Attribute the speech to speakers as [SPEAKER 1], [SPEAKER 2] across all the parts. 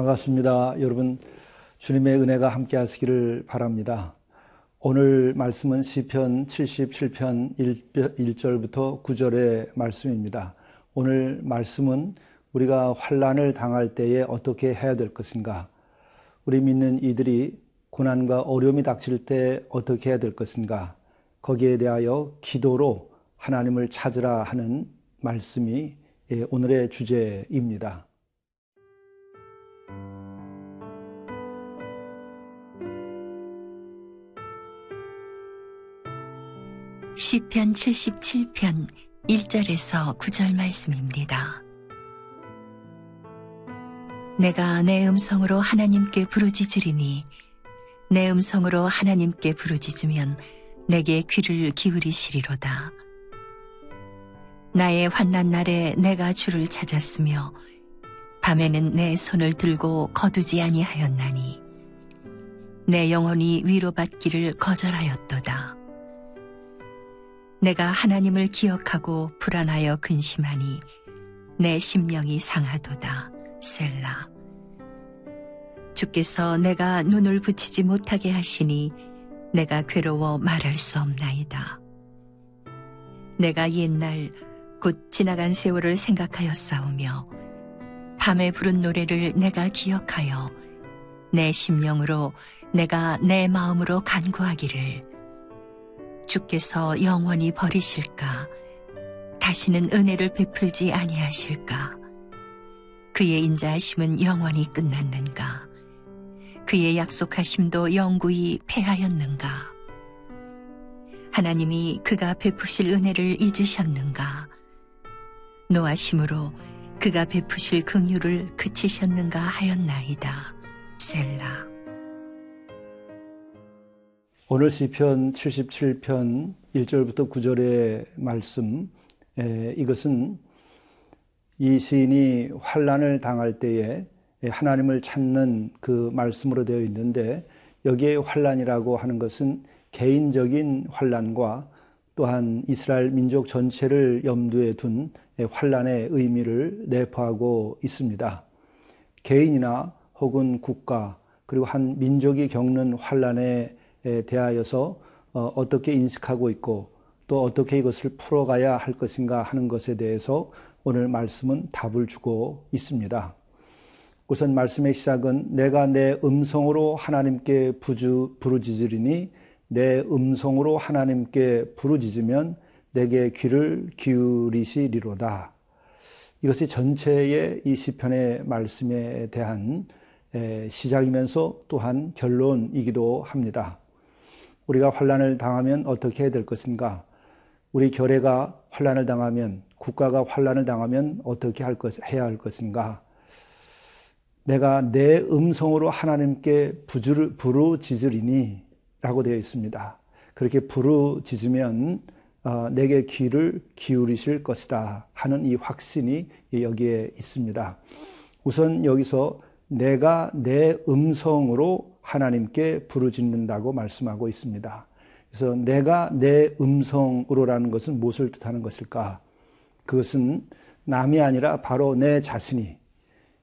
[SPEAKER 1] 반갑습니다. 여러분 주님의 은혜가 함께 하시기를 바랍니다. 오늘 말씀은 시편 77편 1절부터 9절의 말씀입니다. 오늘 말씀은 우리가 환란을 당할 때에 어떻게 해야 될 것인가? 우리 믿는 이들이 고난과 어려움이 닥칠 때 어떻게 해야 될 것인가? 거기에 대하여 기도로 하나님을 찾으라 하는 말씀이 예, 오늘의 주제입니다.
[SPEAKER 2] 시편 77편 1절에서 9절 말씀입니다. 내가 내 음성으로 하나님께 부르짖으리니 내 음성으로 하나님께 부르짖으면 내게 귀를 기울이시리로다. 나의 환난 날에 내가 주를 찾았으며 밤에는 내 손을 들고 거두지 아니하였나니 내 영혼이 위로받기를 거절하였도다. 내가 하나님을 기억하고 불안하여 근심하니 내 심령이 상하도다. 셀라. 주께서 내가 눈을 붙이지 못하게 하시니 내가 괴로워 말할 수 없나이다. 내가 옛날 곧 지나간 세월을 생각하여 싸우며 밤에 부른 노래를 내가 기억하여 내 심령으로 내가 내 마음으로 간구하기를 주께서 영원히 버리실까? 다시는 은혜를 베풀지 아니하실까? 그의 인자하심은 영원히 끝났는가? 그의 약속하심도 영구히 패하였는가? 하나님이 그가 베푸실 은혜를 잊으셨는가? 노하심으로 그가 베푸실 긍휼을 그치셨는가 하였나이다. 셀라.
[SPEAKER 1] 오늘 시편 77편 1절부터 9절의 말씀 에, 이것은 이 시인이 환란을 당할 때에 하나님을 찾는 그 말씀으로 되어 있는데 여기에 환란이라고 하는 것은 개인적인 환란과 또한 이스라엘 민족 전체를 염두에 둔 환란의 의미를 내포하고 있습니다. 개인이나 혹은 국가 그리고 한 민족이 겪는 환란의 대하여서 어, 어떻게 인식하고 있고 또 어떻게 이것을 풀어가야 할 것인가 하는 것에 대해서 오늘 말씀은 답을 주고 있습니다. 우선 말씀의 시작은 내가 내 음성으로 하나님께 부르짖으리니 내 음성으로 하나님께 부르짖으면 내게 귀를 기울이시리로다. 이것이 전체의 이 시편의 말씀에 대한 시작이면서 또한 결론이기도 합니다. 우리가 환란을 당하면 어떻게 해야 될 것인가? 우리 교회가 환란을 당하면 국가가 환란을 당하면 어떻게 할 것, 해야 할 것인가? 내가 내 음성으로 하나님께 부르, 부르짖으리니 라고 되어 있습니다. 그렇게 부르짖으면 어, 내게 귀를 기울이실 것이다 하는 이 확신이 여기에 있습니다. 우선 여기서 내가 내 음성으로 하나님께 부르짖는다고 말씀하고 있습니다. 그래서 내가 내 음성으로라는 것은 무엇을 뜻하는 것일까? 그것은 남이 아니라 바로 내 자신이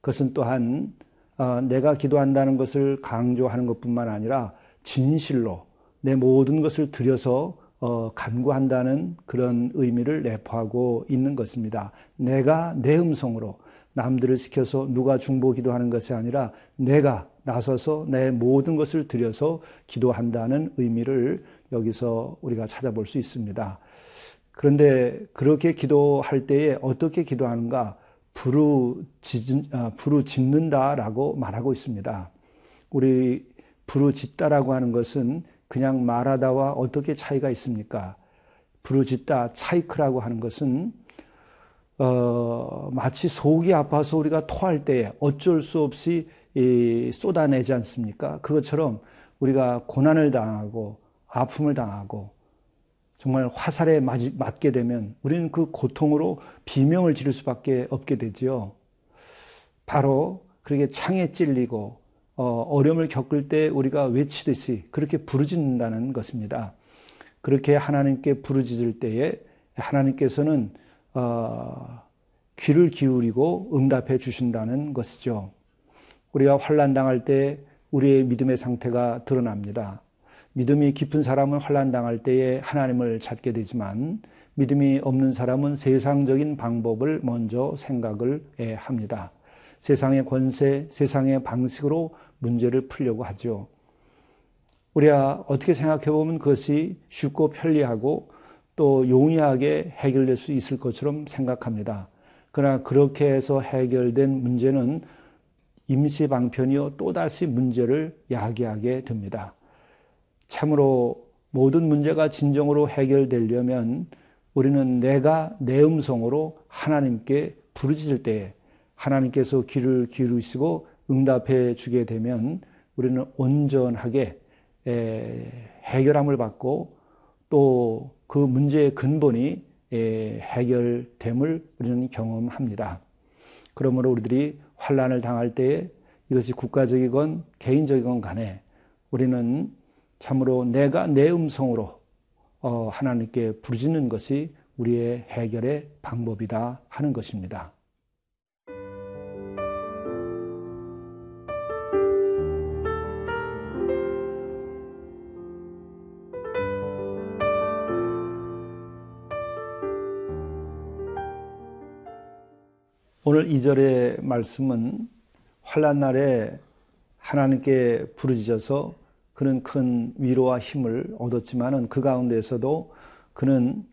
[SPEAKER 1] 그것은 또한 어, 내가 기도한다는 것을 강조하는 것뿐만 아니라 진실로 내 모든 것을 들여서 어, 간구한다는 그런 의미를 내포하고 있는 것입니다. 내가 내 음성으로 남들을 시켜서 누가 중보 기도하는 것이 아니라 내가 나서서 내 모든 것을 들여서 기도한다는 의미를 여기서 우리가 찾아볼 수 있습니다. 그런데 그렇게 기도할 때에 어떻게 기도하는가? 부르짖는다라고 아, 말하고 있습니다. 우리 부르짖다라고 하는 것은 그냥 말하다와 어떻게 차이가 있습니까? 부르짖다, 차이크라고 하는 것은 어, 마치 속이 아파서 우리가 토할 때에 어쩔 수 없이 이 쏟아내지 않습니까? 그것처럼 우리가 고난을 당하고 아픔을 당하고 정말 화살에 맞게 되면 우리는 그 고통으로 비명을 지를 수밖에 없게 되지요. 바로 그렇게 창에 찔리고 어, 어려움을 겪을 때 우리가 외치듯이 그렇게 부르짖는다는 것입니다. 그렇게 하나님께 부르짖을 때에 하나님께서는 어, 귀를 기울이고 응답해 주신다는 것이죠. 우리가 환란 당할 때 우리의 믿음의 상태가 드러납니다. 믿음이 깊은 사람은 환란 당할 때에 하나님을 찾게 되지만 믿음이 없는 사람은 세상적인 방법을 먼저 생각을 합니다. 세상의 권세, 세상의 방식으로 문제를 풀려고 하죠. 우리가 어떻게 생각해 보면 그것이 쉽고 편리하고 또 용이하게 해결될 수 있을 것처럼 생각합니다. 그러나 그렇게 해서 해결된 문제는 임시 방편이요 또다시 문제를 야기하게 됩니다. 참으로 모든 문제가 진정으로 해결되려면 우리는 내가 내 음성으로 하나님께 부르짖을 때에 하나님께서 귀를 기울이시고 응답해 주게 되면 우리는 온전하게 해결함을 받고 또 그 문제의 근본이 해결됨을 우리는 경험합니다. 그러므로 우리들이 환란을 당할 때에 이것이 국가적이건 개인적이건 간에 우리는 참으로 내가 내 음성으로 어, 하나님께 부르짖는 것이 우리의 해결의 방법이다 하는 것입니다. 오늘 2절의 말씀은 환란 날에 하나님께 부르짖어서 그는 큰 위로와 힘을 얻었지만은 그 가운데서도 그는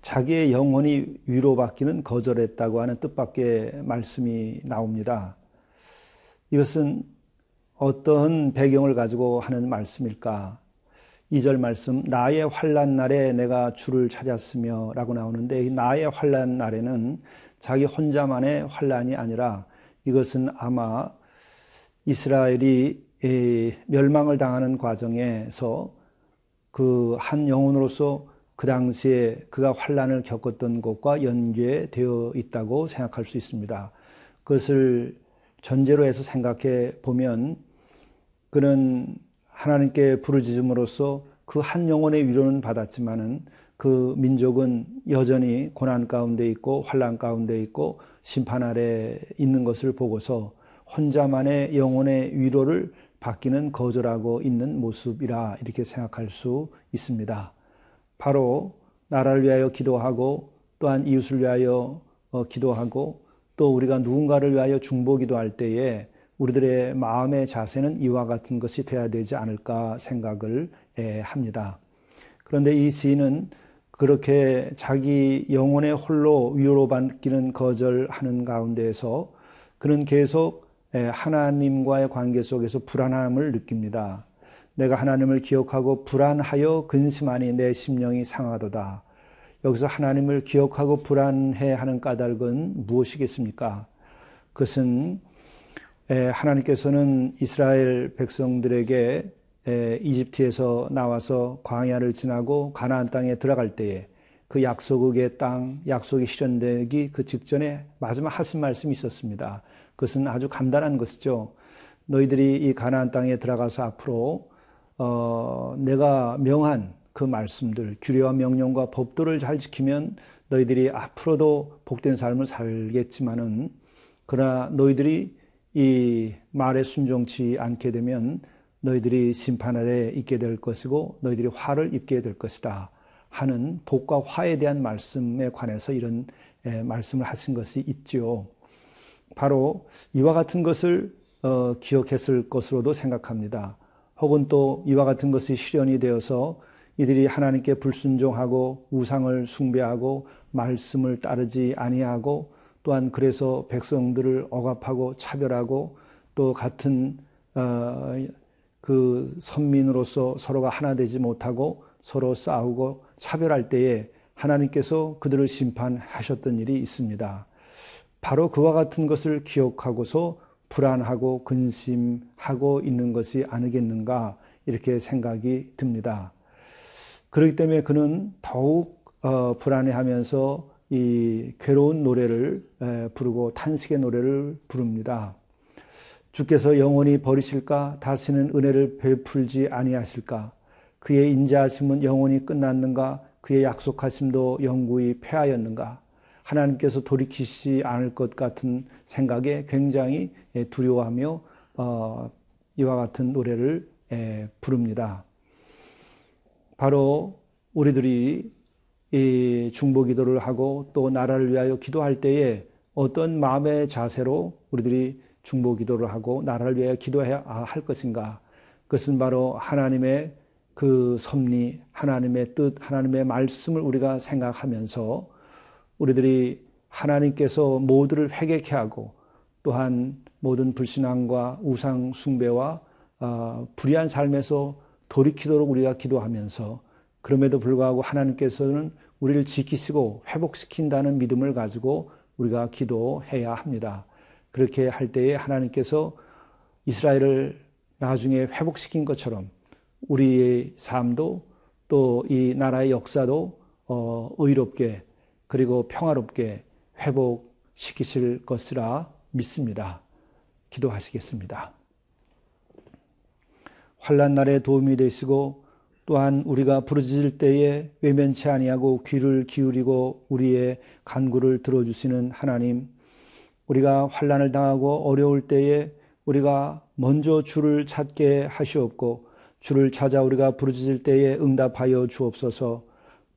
[SPEAKER 1] 자기의 영혼이 위로받기는 거절했다고 하는 뜻밖의 말씀이 나옵니다. 이것은 어떤 배경을 가지고 하는 말씀일까? 2절 말씀 나의 환란 날에 내가 주를 찾았으며라고 나오는데 이 나의 환란 날에는 자기 혼자만의 환란이 아니라 이것은 아마 이스라엘이 멸망을 당하는 과정에서 그 한 영혼으로서 그 당시에 그가 환란을 겪었던 것과 연계되어 있다고 생각할 수 있습니다. 그것을 전제로 해서 생각해 보면 그는 하나님께 부르짖음으로써 그 한 영혼의 위로는 받았지만은 그 민족은 여전히 고난 가운데 있고 환란 가운데 있고 심판 아래 있는 것을 보고서 혼자만의 영혼의 위로를 받기는 거절하고 있는 모습이라 이렇게 생각할 수 있습니다. 바로 나라를 위하여 기도하고 또한 이웃을 위하여 어, 기도하고 또 우리가 누군가를 위하여 중보기도 할 때에 우리들의 마음의 자세는 이와 같은 것이 되어야 되지 않을까 생각을 합니다. 그런데 이 시인은 그렇게 자기 영혼의 홀로 위로받기는 거절하는 가운데에서 그는 계속 하나님과의 관계 속에서 불안함을 느낍니다. 내가 하나님을 기억하고 불안하여 근심하니 내 심령이 상하도다. 여기서 하나님을 기억하고 불안해 하는 까닭은 무엇이겠습니까? 그것은 하나님께서는 이스라엘 백성들에게 이집트에서 나와서 광야를 지나고 가나안 땅에 들어갈 때에 그 약속의 땅, 약속이 실현되기 그 직전에 마지막 하신 말씀이 있었습니다. 그것은 아주 간단한 것이죠. 너희들이 이 가나안 땅에 들어가서 앞으로 어, 내가 명한 그 말씀들, 규례와 명령과 법도를 잘 지키면 너희들이 앞으로도 복된 삶을 살겠지만은 그러나 너희들이 이 말에 순종치 않게 되면 너희들이 심판 아래 있게 될 것이고 너희들이 화를 입게 될 것이다 하는 복과 화에 대한 말씀에 관해서 이런 말씀을 하신 것이 있지요. 바로 이와 같은 것을 어, 기억했을 것으로도 생각합니다. 혹은 또 이와 같은 것이 실현이 되어서 이들이 하나님께 불순종하고 우상을 숭배하고 말씀을 따르지 아니하고 또한 그래서 백성들을 억압하고 차별하고 또 같은 어, 그 선민으로서 서로가 하나 되지 못하고 서로 싸우고 차별할 때에 하나님께서 그들을 심판하셨던 일이 있습니다. 바로 그와 같은 것을 기억하고서 불안하고 근심하고 있는 것이 아니겠는가 이렇게 생각이 듭니다. 그렇기 때문에 그는 더욱 어, 불안해하면서 이 괴로운 노래를 부르고 탄식의 노래를 부릅니다. 주께서 영원히 버리실까? 다시는 은혜를 베풀지 아니하실까? 그의 인자하심은 영원히 끝났는가? 그의 약속하심도 영구히 패하였는가? 하나님께서 돌이키시지 않을 것 같은 생각에 굉장히 두려워하며 어, 이와 같은 노래를 에, 부릅니다. 바로 우리들이 이 중보 기도를 하고 또 나라를 위하여 기도할 때에 어떤 마음의 자세로 우리들이 중보 기도를 하고 나라를 위하여 기도해야 할 것인가? 그것은 바로 하나님의 그 섭리, 하나님의 뜻, 하나님의 말씀을 우리가 생각하면서 우리들이 하나님께서 모두를 회개케 하고 또한 모든 불신앙과 우상 숭배와 어, 불의한 삶에서 돌이키도록 우리가 기도하면서 그럼에도 불구하고 하나님께서는 우리를 지키시고 회복시킨다는 믿음을 가지고 우리가 기도해야 합니다. 그렇게 할 때에 하나님께서 이스라엘을 나중에 회복시킨 것처럼 우리의 삶도 또 이 나라의 역사도 어, 의롭게 그리고 평화롭게 회복시키실 것이라 믿습니다. 기도하시겠습니다. 환란 날에 도움이 되시고 또한 우리가 부르짖을 때에 외면치 아니하고 귀를 기울이고 우리의 간구를 들어주시는 하나님, 우리가 환란을 당하고 어려울 때에 우리가 먼저 주를 찾게 하시옵고 주를 찾아 우리가 부르짖을 때에 응답하여 주옵소서.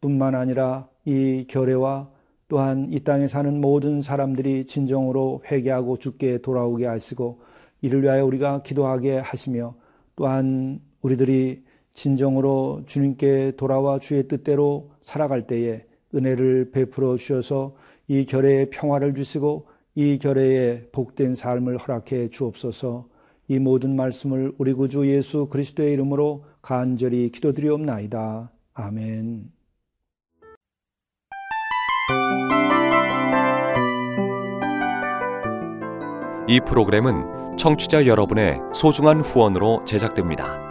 [SPEAKER 1] 뿐만 아니라 이 결례와 또한 이 땅에 사는 모든 사람들이 진정으로 회개하고 주께 돌아오게 하시고 이를 위하여 우리가 기도하게 하시며 또한 우리들이 진정으로 주님께 돌아와 주의 뜻대로 살아갈 때에 은혜를 베풀어 주셔서 이 결의에 평화를 주시고 이 결의에 복된 삶을 허락해 주옵소서 이 모든 말씀을 우리 구주 예수 그리스도의 이름으로 간절히 기도드리옵나이다. 아멘.
[SPEAKER 3] 이 프로그램은 청취자 여러분의 소중한 후원으로 제작됩니다.